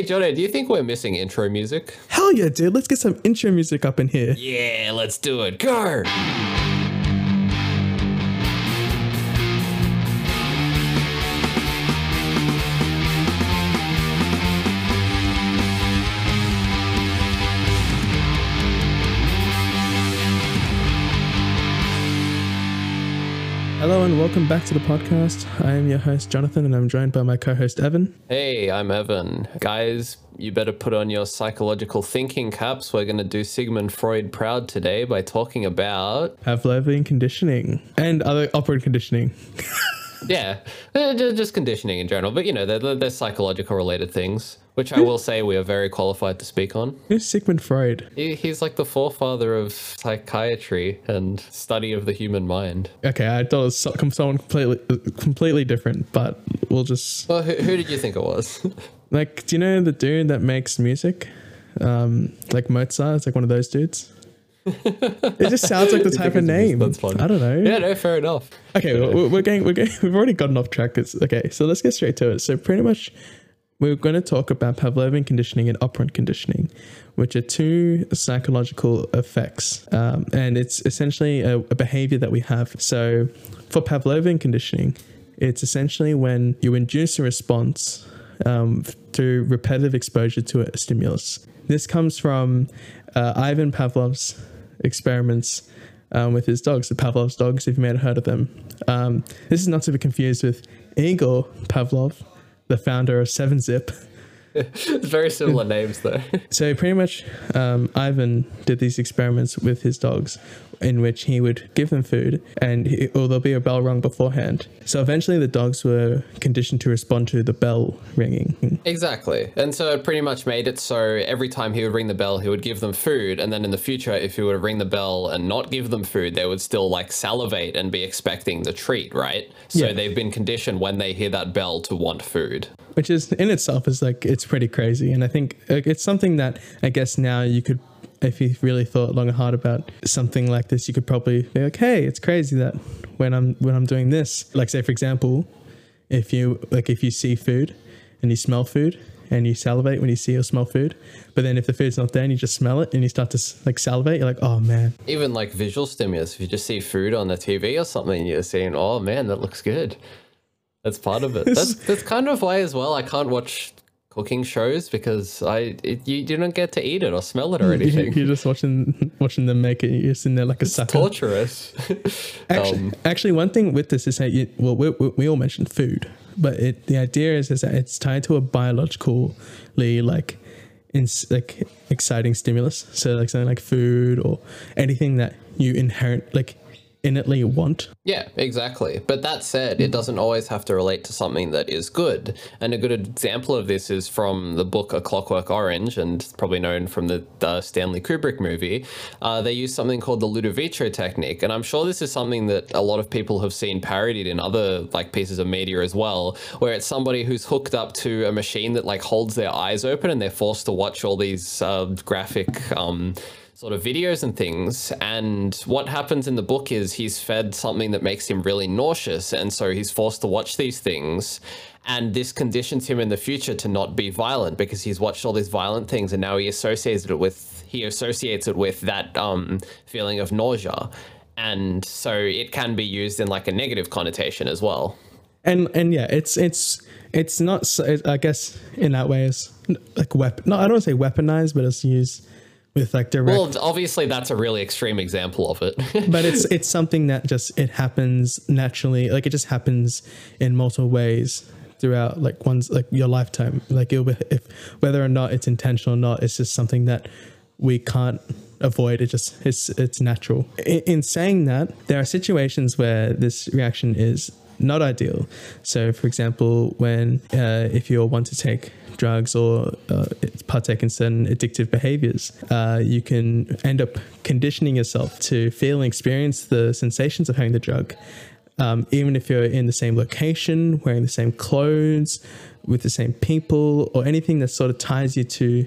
Hey, Johnny, do you think we're missing intro music? Hell yeah, dude. Let's get some intro music up in here. Yeah, let's do it. Go! Hello and welcome back to the podcast. I am your host, Jonathan, and I'm joined by my co host, Evan. Hey, I'm Evan. Guys, you better put on your psychological thinking caps. We're going to do Sigmund Freud proud today by talking about. Pavlovian conditioning and other operant conditioning. yeah, uh, just conditioning in general, but you know, they're, they're psychological related things which I will say we are very qualified to speak on. Who's Sigmund Freud? He, he's like the forefather of psychiatry and study of the human mind. Okay, I thought it was someone completely completely different, but we'll just. Well, who, who did you think it was? like, do you know the dude that makes music? Um, like Mozart, it's like one of those dudes. It just sounds like the type of name. That's fun. I don't know. Yeah, no, fair enough. Okay, we're, we're going. We're going. We've already gotten off track. It's, okay, so let's get straight to it. So pretty much, we're going to talk about Pavlovian conditioning and operant conditioning, which are two psychological effects. Um, and it's essentially a, a behavior that we have. So, for Pavlovian conditioning, it's essentially when you induce a response um, through repetitive exposure to a stimulus. This comes from uh, Ivan Pavlov's experiments um, with his dogs, the Pavlov's dogs, if you may have heard of them. Um, this is not to be confused with Igor Pavlov, the founder of 7-Zip. Very similar names, though. so pretty much, um, Ivan did these experiments with his dogs, in which he would give them food, and he, or there'll be a bell rung beforehand. So eventually, the dogs were conditioned to respond to the bell ringing. Exactly, and so it pretty much made it so every time he would ring the bell, he would give them food, and then in the future, if he were to ring the bell and not give them food, they would still like salivate and be expecting the treat, right? So yeah. they've been conditioned when they hear that bell to want food which is in itself is like it's pretty crazy and i think it's something that i guess now you could if you really thought long and hard about something like this, you could probably be like, "Hey, it's crazy that when I'm when I'm doing this, like say for example, if you like if you see food and you smell food and you salivate when you see or smell food, but then if the food's not there and you just smell it and you start to like salivate, you're like, "Oh man." Even like visual stimulus, if you just see food on the TV or something, you're saying, "Oh man, that looks good." That's part of it. That's that's kind of why as well. I can't watch cooking shows because I it, you don't get to eat it or smell it or anything. You're just watching watching them make it. You're sitting there like a it's sucker. Torturous. actually, um, actually, one thing with this is that you, well, we, we, we all mentioned food, but it the idea is is that it's tied to a biologically like in like exciting stimulus. So like something like food or anything that you inherent like innately want. Yeah, exactly. But that said, it doesn't always have to relate to something that is good. And a good example of this is from the book A Clockwork Orange, and probably known from the, the Stanley Kubrick movie. Uh, they use something called the Ludovico technique, and I'm sure this is something that a lot of people have seen parodied in other like pieces of media as well, where it's somebody who's hooked up to a machine that like holds their eyes open and they're forced to watch all these uh, graphic. Um, sort of videos and things. And what happens in the book is he's fed something that makes him really nauseous. And so he's forced to watch these things. And this conditions him in the future to not be violent because he's watched all these violent things and now he associates it with he associates it with that um, feeling of nausea. And so it can be used in like a negative connotation as well. And and yeah, it's it's it's not I guess in that way it's like weapon. No, I don't say weaponized, but it's used with like direct. Well, obviously that's a really extreme example of it. but it's it's something that just it happens naturally. Like it just happens in multiple ways throughout like one's like your lifetime. Like it'll be, if whether or not it's intentional or not, it's just something that we can't avoid. It just it's it's natural. In, in saying that, there are situations where this reaction is not ideal. So, for example, when uh, if you want to take drugs or uh, partake in certain addictive behaviors, uh, you can end up conditioning yourself to feel and experience the sensations of having the drug. Um, even if you're in the same location, wearing the same clothes, with the same people, or anything that sort of ties you to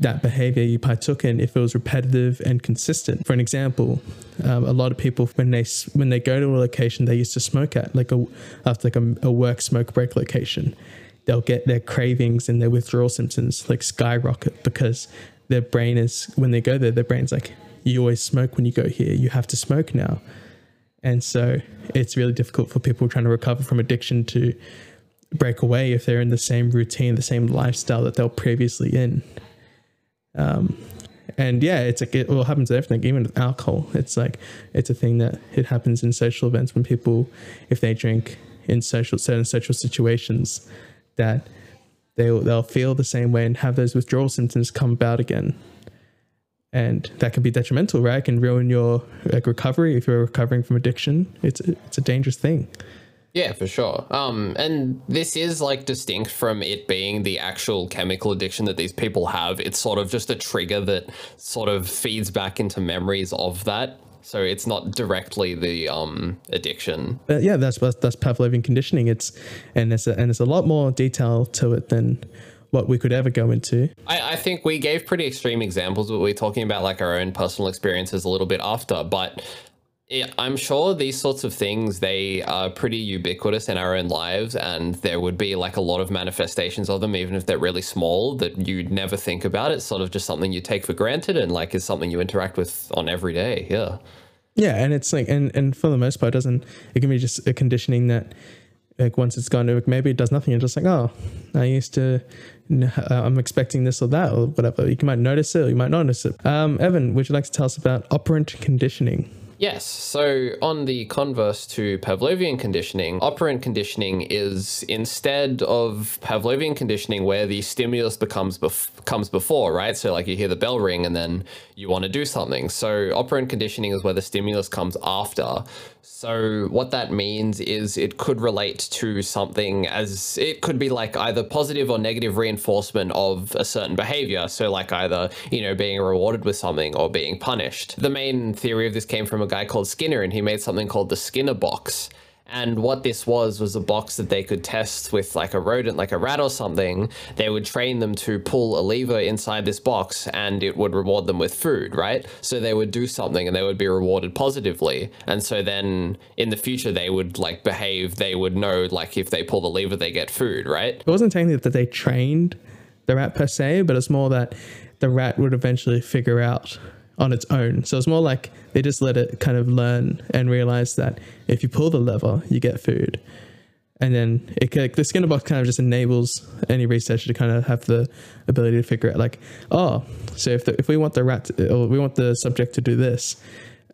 that behavior you partook in if it was repetitive and consistent. For an example, um, a lot of people when they when they go to a location they used to smoke at, like a after like a, a work smoke break location, they'll get their cravings and their withdrawal symptoms like skyrocket because their brain is when they go there, their brain's like, you always smoke when you go here. You have to smoke now. And so it's really difficult for people trying to recover from addiction to break away if they're in the same routine, the same lifestyle that they were previously in. Um, and yeah, it's like it all happens to everything, even with alcohol. It's like it's a thing that it happens in social events when people, if they drink in social certain social situations, that they'll they'll feel the same way and have those withdrawal symptoms come about again. And that can be detrimental, right? It can ruin your like recovery if you're recovering from addiction. It's it's a dangerous thing. Yeah, for sure. Um, and this is like distinct from it being the actual chemical addiction that these people have. It's sort of just a trigger that sort of feeds back into memories of that. So it's not directly the um, addiction. But yeah, that's that's Pavlovian conditioning. It's and there's a, and there's a lot more detail to it than what we could ever go into. I, I think we gave pretty extreme examples, but we're talking about like our own personal experiences a little bit after. But I'm sure these sorts of things they are pretty ubiquitous in our own lives, and there would be like a lot of manifestations of them, even if they're really small, that you'd never think about. It's sort of just something you take for granted, and like is something you interact with on every day. Yeah, yeah, and it's like, and and for the most part, it doesn't it can be just a conditioning that like once it's gone, maybe it does nothing. You're just like, oh, I used to, I'm expecting this or that or whatever. You might notice it, or you might not notice it. Um, Evan, would you like to tell us about operant conditioning? Yes. So, on the converse to Pavlovian conditioning, operant conditioning is instead of Pavlovian conditioning, where the stimulus becomes bef- comes before, right? So, like you hear the bell ring and then you want to do something. So, operant conditioning is where the stimulus comes after. So, what that means is it could relate to something as it could be like either positive or negative reinforcement of a certain behavior. So, like either, you know, being rewarded with something or being punished. The main theory of this came from a guy called Skinner, and he made something called the Skinner box. And what this was was a box that they could test with like a rodent, like a rat or something. They would train them to pull a lever inside this box and it would reward them with food, right? So they would do something and they would be rewarded positively. And so then in the future, they would like behave, they would know like if they pull the lever, they get food, right? It wasn't technically that they trained the rat per se, but it's more that the rat would eventually figure out on its own. So it's more like they just let it kind of learn and realize that if you pull the lever, you get food. And then it like the Skinner box kind of just enables any researcher to kind of have the ability to figure out like, oh, so if the, if we want the rat to, or we want the subject to do this,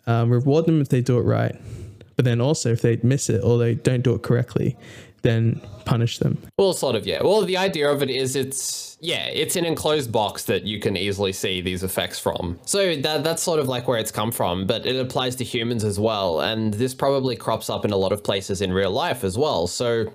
um, reward them if they do it right. But then also if they miss it or they don't do it correctly, then punish them. Well, sort of, yeah. Well, the idea of it is it's yeah, it's an enclosed box that you can easily see these effects from. So that that's sort of like where it's come from, but it applies to humans as well, and this probably crops up in a lot of places in real life as well. So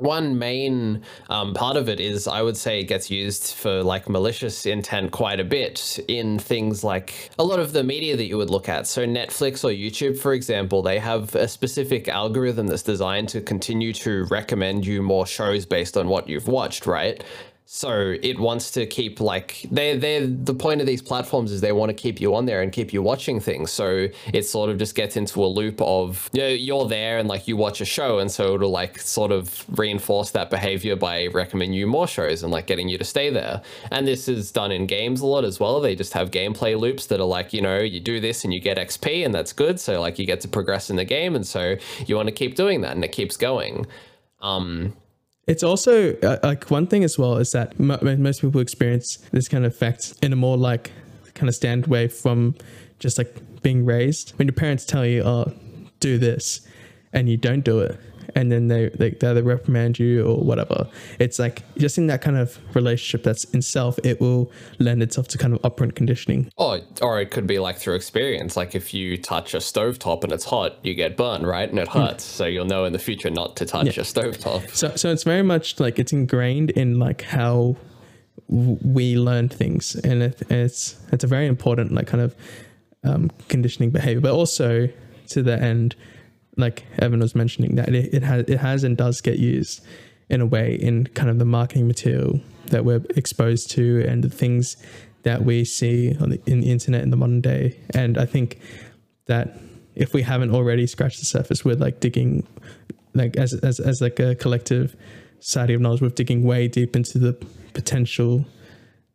one main um, part of it is I would say it gets used for like malicious intent quite a bit in things like a lot of the media that you would look at. So Netflix or YouTube, for example, they have a specific algorithm that's designed to continue to recommend you more shows based on what you've watched, right? So it wants to keep like they they the point of these platforms is they want to keep you on there and keep you watching things. So it sort of just gets into a loop of you know, you're there and like you watch a show and so it'll like sort of reinforce that behavior by recommending you more shows and like getting you to stay there. And this is done in games a lot as well. They just have gameplay loops that are like, you know, you do this and you get XP and that's good. So like you get to progress in the game and so you want to keep doing that and it keeps going. Um, it's also uh, like one thing as well is that most people experience this kind of effect in a more like kind of stand way from just like being raised. When your parents tell you, "Oh, do this," and you don't do it, and then they they, they either reprimand you or whatever. It's like just in that kind of relationship that's in self, it will lend itself to kind of operant conditioning. Oh, or it could be like through experience. Like if you touch a stovetop and it's hot, you get burned, right? And it hmm. hurts. Mm. So you'll know in the future not to touch yeah. a stovetop. So so it's very much like it's ingrained in like how we learn things and it, it's it's a very important like kind of um, conditioning behavior but also to the end like Evan was mentioning, that it, it has it has and does get used in a way in kind of the marketing material that we're exposed to and the things that we see on the, in the internet in the modern day. And I think that if we haven't already scratched the surface, we're like digging, like as as as like a collective society of knowledge we're digging way deep into the potential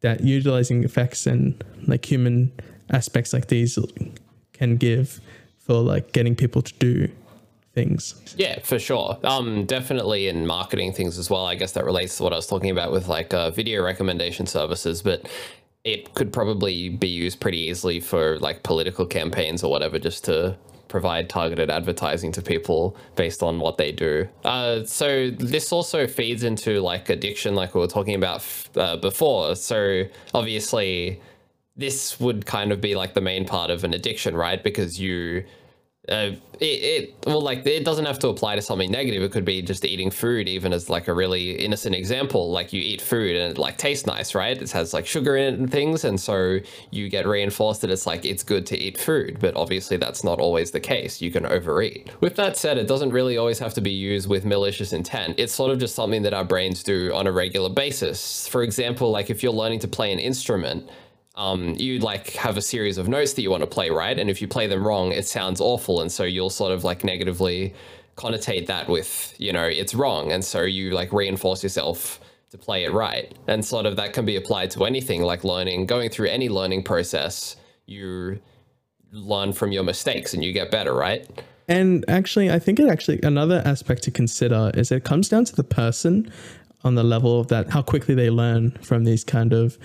that utilizing effects and like human aspects like these can give for like getting people to do things. Yeah, for sure. Um, definitely in marketing things as well. I guess that relates to what I was talking about with like uh, video recommendation services, but it could probably be used pretty easily for like political campaigns or whatever, just to provide targeted advertising to people based on what they do. Uh, so this also feeds into like addiction, like we were talking about uh, before. So obviously, this would kind of be like the main part of an addiction, right? Because you uh, it, it well like it doesn't have to apply to something negative. It could be just eating food even as like a really innocent example. Like you eat food and it like tastes nice right? It has like sugar in it and things and so you get reinforced that it's like it's good to eat food but obviously that's not always the case. You can overeat. With that said it doesn't really always have to be used with malicious intent. It's sort of just something that our brains do on a regular basis. For example like if you're learning to play an instrument um, you like have a series of notes that you want to play, right? And if you play them wrong, it sounds awful. And so you'll sort of like negatively connotate that with, you know, it's wrong. And so you like reinforce yourself to play it right. And sort of that can be applied to anything like learning, going through any learning process, you learn from your mistakes and you get better, right? And actually, I think it actually, another aspect to consider is it comes down to the person on the level of that, how quickly they learn from these kind of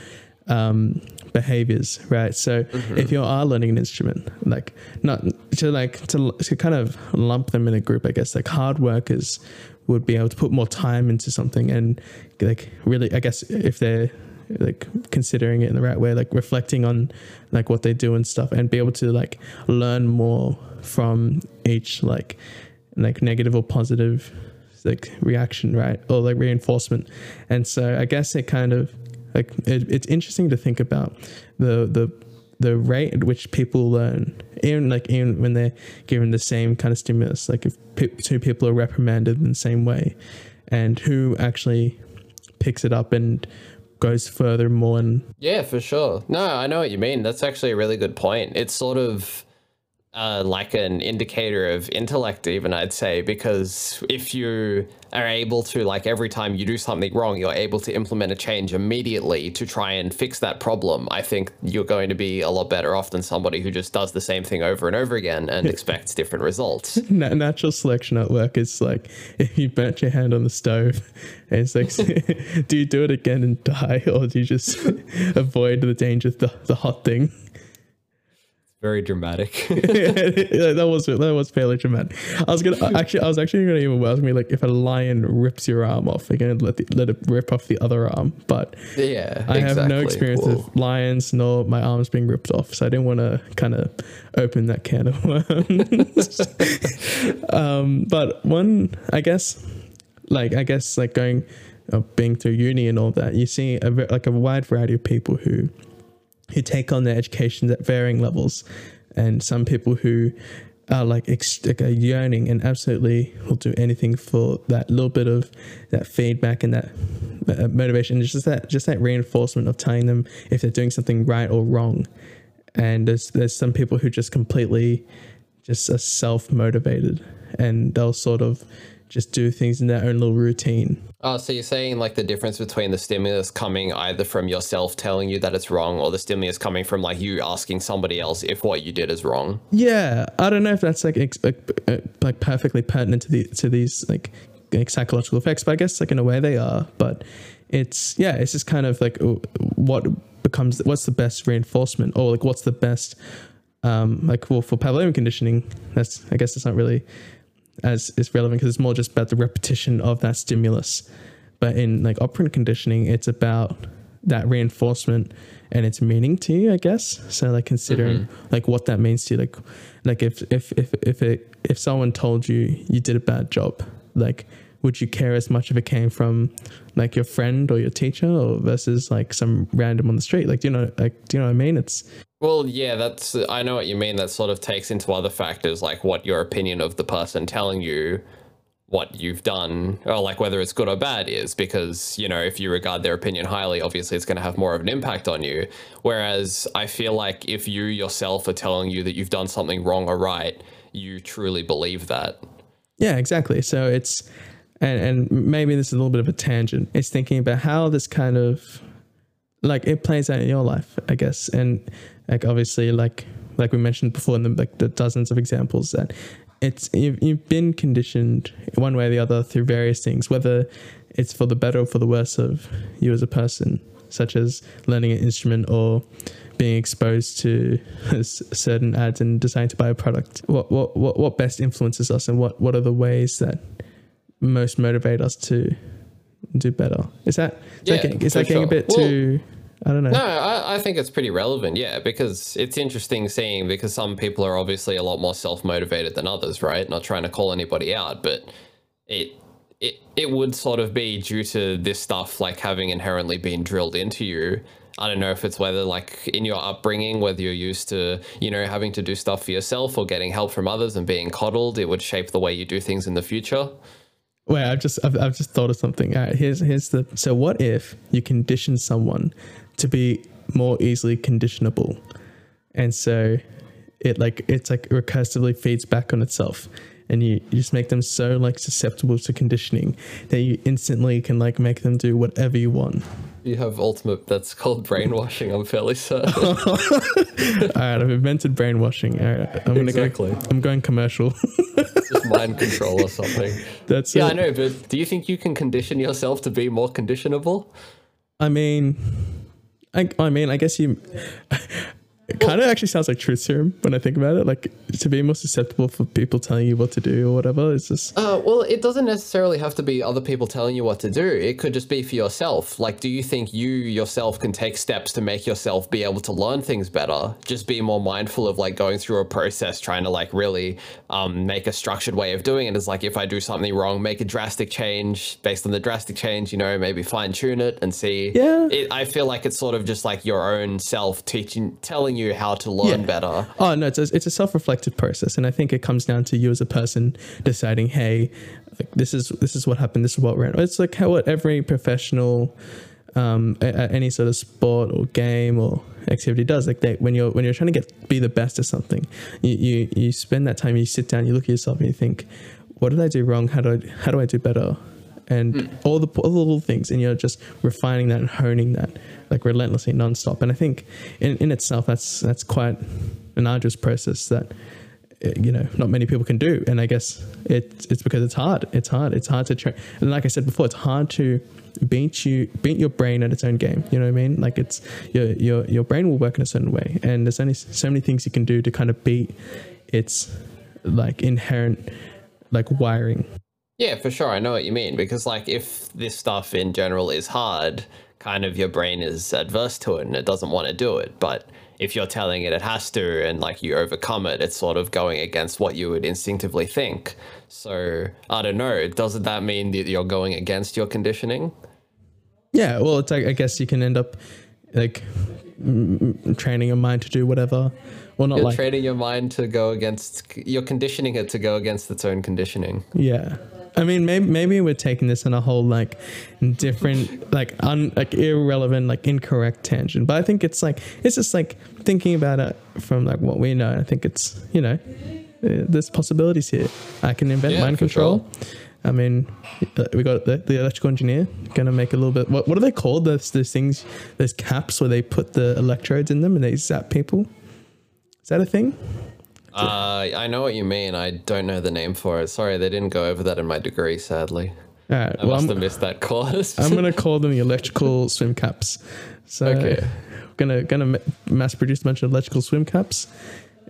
um, behaviors, right? So mm-hmm. if you are learning an instrument, like not to like to, to kind of lump them in a group, I guess like hard workers would be able to put more time into something and like really, I guess if they're like considering it in the right way, like reflecting on like what they do and stuff, and be able to like learn more from each like like negative or positive like reaction, right, or like reinforcement. And so I guess it kind of like it, it's interesting to think about the the the rate at which people learn, even like even when they're given the same kind of stimulus, like if pe- two people are reprimanded in the same way, and who actually picks it up and goes further more and yeah for sure. No i know what you mean. That's actually a really good point. It's sort of uh, like an indicator of intellect, even I'd say, because if you are able to, like, every time you do something wrong, you're able to implement a change immediately to try and fix that problem, I think you're going to be a lot better off than somebody who just does the same thing over and over again and expects different results. Natural selection at work is like if you burnt your hand on the stove, and it's like, do you do it again and die, or do you just avoid the danger of the, the hot thing? Very dramatic. yeah, that was that was fairly dramatic. I was gonna actually I was actually gonna even ask me like if a lion rips your arm off, they're gonna let the, let it rip off the other arm. But yeah, I exactly. have no experience Whoa. with lions nor my arms being ripped off, so I didn't want to kind of open that can of worms. um, but one, I guess, like I guess like going, uh, being through uni and all that, you see a like a wide variety of people who who take on their education at varying levels, and some people who are like, ex- like are yearning and absolutely will do anything for that little bit of that feedback and that uh, motivation. It's just that just that reinforcement of telling them if they're doing something right or wrong. And there's there's some people who just completely just are self motivated and they'll sort of just do things in their own little routine. Oh, so you're saying like the difference between the stimulus coming either from yourself telling you that it's wrong or the stimulus coming from like you asking somebody else if what you did is wrong? Yeah, I don't know if that's like ex- like perfectly pertinent to the to these like, like psychological effects, but I guess like in a way they are. But it's yeah, it's just kind of like what becomes what's the best reinforcement or like what's the best um like well for Pavlovian conditioning. That's I guess it's not really as is relevant because it's more just about the repetition of that stimulus. But in like operant conditioning, it's about that reinforcement and its meaning to you, I guess. So like considering mm-hmm. like what that means to you, like like if if if if it if someone told you you did a bad job, like would you care as much if it came from like your friend or your teacher or versus like some random on the street? Like do you know like do you know what I mean? It's well, yeah, that's I know what you mean. That sort of takes into other factors like what your opinion of the person telling you what you've done or like whether it's good or bad is because you know if you regard their opinion highly obviously it's going to have more of an impact on you whereas i feel like if you yourself are telling you that you've done something wrong or right you truly believe that yeah exactly so it's and and maybe this is a little bit of a tangent. It's thinking about how this kind of like it plays out in your life, I guess, and like obviously like like we mentioned before in the like the dozens of examples that it's you've, you've been conditioned one way or the other through various things, whether it's for the better or for the worse of you as a person, such as learning an instrument or being exposed to certain ads and deciding to buy a product. What what what what best influences us, and what what are the ways that most motivate us to do better? Is that is Yeah, that getting, is that getting a bit Well- too? I don't know. No, I, I think it's pretty relevant, yeah, because it's interesting seeing because some people are obviously a lot more self motivated than others, right? Not trying to call anybody out, but it it it would sort of be due to this stuff like having inherently been drilled into you. I don't know if it's whether like in your upbringing, whether you're used to, you know, having to do stuff for yourself or getting help from others and being coddled, it would shape the way you do things in the future. Wait, I've just I've, I've just thought of something. All right, here's here's the so what if you condition someone to be more easily conditionable, and so it like it's like recursively feeds back on itself, and you, you just make them so like susceptible to conditioning that you instantly can like make them do whatever you want. You have ultimate that's called brainwashing, I'm fairly certain. All right, I've invented brainwashing. All right, I'm gonna Exactly. go. I'm going commercial. Just mind control or something. That's Yeah, it. I know, but do you think you can condition yourself to be more conditionable? I mean, I, I mean, I guess you. It kind of actually sounds like truth serum when I think about it. Like to be more susceptible for people telling you what to do or whatever. It's just Uh, well, it doesn't necessarily have to be other people telling you what to do. It could just be for yourself. Like, do you think you yourself can take steps to make yourself be able to learn things better? Just be more mindful of like going through a process, trying to like really um, make a structured way of doing it. Is like if I do something wrong, make a drastic change. Based on the drastic change, you know, maybe fine tune it and see. Yeah. It, I feel like it's sort of just like your own self teaching, telling you how to learn Yeah. better. oh no, it's a, it's a self reflective process, and I think it comes down to you as a person deciding, hey, like this is this is what happened. This is what we're. It's like how what every professional. Um, a- a- any sort of sport or game or activity does like they, when you're when you're trying to get be the best at something you, you you spend that time you sit down you look at yourself and you think what did I do wrong how do I how do I do better and all the all the little things and you're just refining that and honing that like relentlessly nonstop. And I think in, in itself that's that's quite an arduous process that uh, you know not many people can do. And I guess it it's because it's hard. It's hard. It's hard to train. And like I said before it's hard to beat you beat your brain at its own game. You know what I mean? Like it's your your your brain will work in a certain way. And there's only so many things you can do to kind of beat its like inherent like wiring Yeah, for sure. I know what you mean because, like, if this stuff in general is hard, kind of your brain is adverse to it and it doesn't want to do it. But if you're telling it it has to and, like, you overcome it, it's sort of going against what you would instinctively think. So, I don't know. Doesn't that mean that you're going against your conditioning? Yeah, well, it's like I guess you can end up like mm, training your mind to do whatever. Well, not You're like training your mind to go against, you're conditioning it to go against its own conditioning. yeah. I mean, maybe maybe we're taking this on a whole like different, like un like irrelevant, like incorrect tangent. But I think it's like it's just like thinking about it from like what we know. I think it's you know, uh, there's possibilities here. I can invent Yeah, mind control. I mean, uh, we got the, the electrical engineer gonna make a little bit. What what are they called? Those those things, those caps where they put the electrodes in them and they zap people. Is that a thing? Uh, I know what you mean. I don't know the name for it. Sorry, they didn't go over that in my degree, sadly. All right. I Well, must I'm, have missed that course. I'm gonna call them the electrical swim caps. So, Okay. gonna gonna mass produce a bunch of electrical swim caps.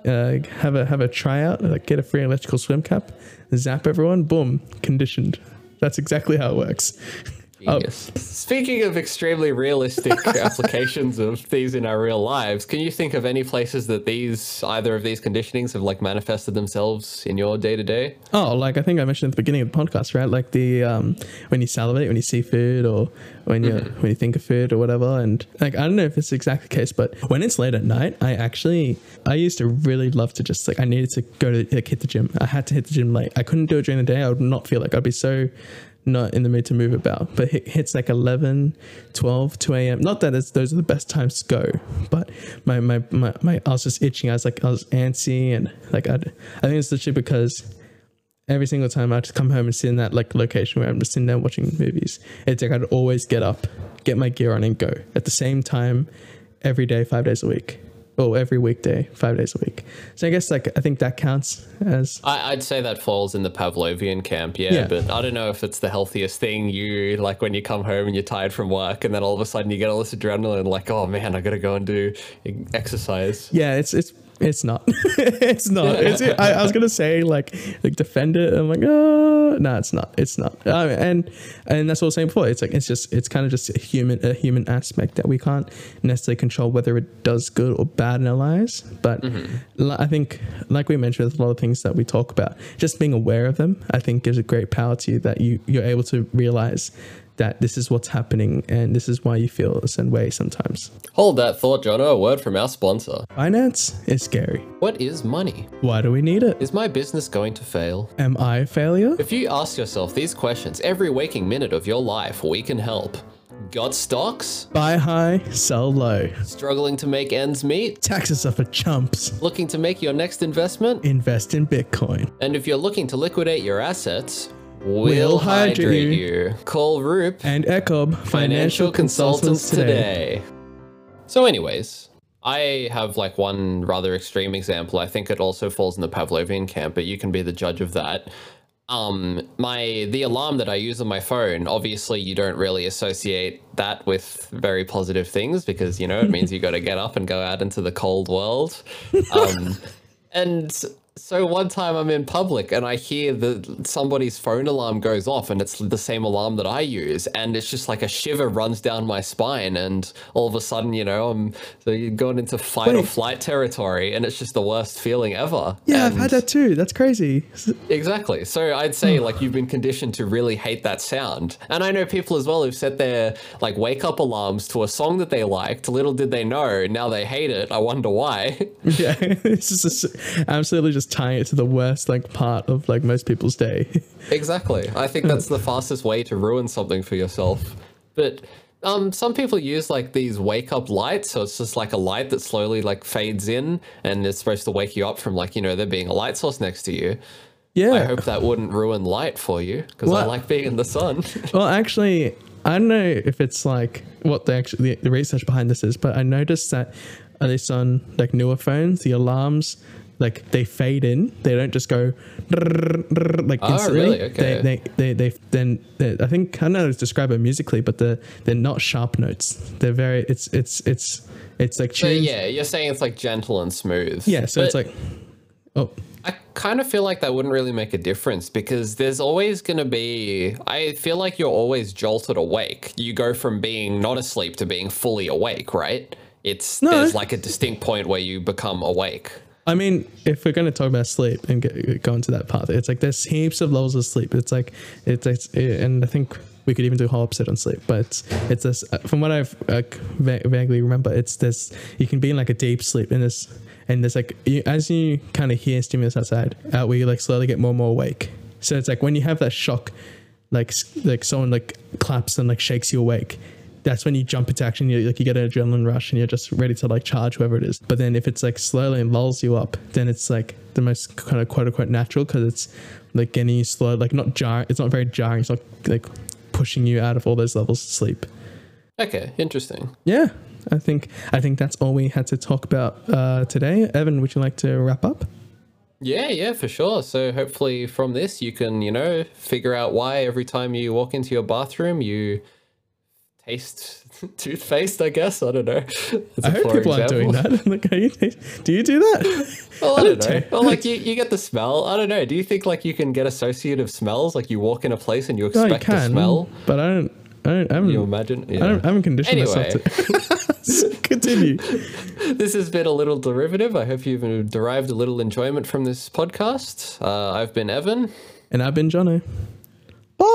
Uh, have a have a tryout. Like get a free electrical swim cap. Zap everyone. Boom. Conditioned. That's exactly how it works. Oh. Genius. Speaking of extremely realistic applications of these in our real lives, can you think of any places that these either of these conditionings have like manifested themselves in your day to day? Oh, like I think I mentioned at the beginning of the podcast, right? Like the um, when you salivate, when you see food, or when you when you think of food or whatever. And like I don't know if it's exactly the case, but when it's late at night, I actually I used to really love to just like I needed to go to like hit the gym. I had to hit the gym late. I couldn't do it during the day. I would not feel like I'd be so not in the mood to move about. But it hits like 11, 12, 2 a.m. Not that it's, those are the best times to go, but my, my, my, my, I was just itching. I was like, I was antsy and like, I'd, I think it's literally because every single time I just come home and sit in that like location where I'm just sitting there watching movies. It's like I'd always get up, get my gear on, and go at the same time every day, five days a week. Or every weekday, five days a week. So I guess like I think that counts as I, I'd say that falls in the Pavlovian camp, yeah, Yeah. But I don't know if it's the healthiest thing. You like when you come home and you're tired from work, and then all of a sudden you get all this adrenaline, like, oh man, I gotta go and do exercise. yeah, it's it's it's not. it's not. It's, I, I was gonna say like like defend it. I'm like, oh no, it's not. It's not. Uh, and and that's what I was saying before. It's like it's just it's kind of just a human a human aspect that we can't necessarily control whether it does good or bad in our lives. But li- I think like we mentioned, there's a lot of things that we talk about. Just being aware of them, I think, gives a great power to you that you you're able to realize that this is what's happening and this is why you feel a certain way sometimes. Hold that thought, Jono. A word from our sponsor. Finance is scary. What is money? Why do we need it? Is my business going to fail? Am I a failure? If you ask yourself these questions every waking minute of your life, we can help. Got stocks? Buy high, sell low. Struggling to make ends meet? Taxes are for chumps. Looking to make your next investment? Invest in Bitcoin. And if you're looking to liquidate your assets, we'll, hydrate you. Call Roop And Ekorb Financial Consultants today. So, anyways, I have like one rather extreme example. I think it also falls in the Pavlovian camp, but you can be the judge of that. Um, my the alarm that I use on my phone, obviously you don't really associate that with very positive things because you know it means you got to get up and go out into the cold world. Um, and so one time I'm in public and I hear that somebody's phone alarm goes off and it's the same alarm that I use and it's just like a shiver runs down my spine and all of a sudden you know I'm so you're going into fight or flight territory and it's just the worst feeling ever. Yeah, I've had that too. That's crazy. Exactly. So I'd say like you've been conditioned to really hate that sound. And I know people as well who've set their like wake up alarms to a song that they liked. Little did they know, now they hate it. I wonder why. Yeah, it's just absolutely just tying it to the worst like part of like most people's day. exactly. I think that's the fastest way to ruin something for yourself. But um, some people use like these wake up lights, so it's just like a light that slowly like fades in, and it's supposed to wake you up from like you know there being a light source next to you. Yeah. I hope that wouldn't ruin light for you because I like being in the sun. Well, actually, I don't know if it's like what the actually the, the research behind this is, but I noticed that at least on like newer phones, the alarms like they fade in. They don't just go like Oh, instantly. really? Okay. They they they, they then I think I don't know how to describe it musically, but they're they're not sharp notes. They're very it's it's it's it's like So tunes. yeah, you're saying it's like gentle and smooth. Yeah, so it's like oh I kind of feel like that wouldn't really make a difference because there's always going to be. I feel like you're always jolted awake. You go from being not asleep to being fully awake, right? It's No. there's like a distinct point where you become awake. I mean, if we're to talk about sleep and get, go into that path, it's like there's heaps of levels of sleep. It's like it's, it's and I think we could even do a whole episode on sleep. But it's, it's this from what I've uh, va- vaguely remember. It's this you can be in like a deep sleep and this and there's like you, as you kind of hear stimulus outside, out where you like slowly get more and more awake. So it's like when you have that shock, like like someone like claps and like shakes you awake that's when you jump into action. You like you get an adrenaline rush and you're just ready to like charge whoever it is. But then if it's like slowly and lulls you up, then it's like the most kind of quote unquote natural because it's like getting you slow, like not jarring. It's not very jarring. It's not like pushing you out of all those levels of sleep. Okay, interesting. Yeah, I think I think that's all we had to talk about uh, today. Evan, would you like to wrap up? Yeah, yeah, for sure. So hopefully from this you can, you know, figure out why every time you walk into your bathroom you taste toothpaste, I guess. I don't know. It's I hope people aren't doing that. like, you, do you do that? Well, I I don't don't know. Well, like you, you get the smell. I don't know. Do you think like you can get associative smells? Like you walk in a place and you No, you expect to can, smell. but I don't. I don't. I haven't, You imagine? I, don't, I haven't conditioned Anyway. myself to continue. This has been a little derivative. I hope you've derived a little enjoyment from this podcast. Uh, I've been Evan. And I've been Jono. Bye.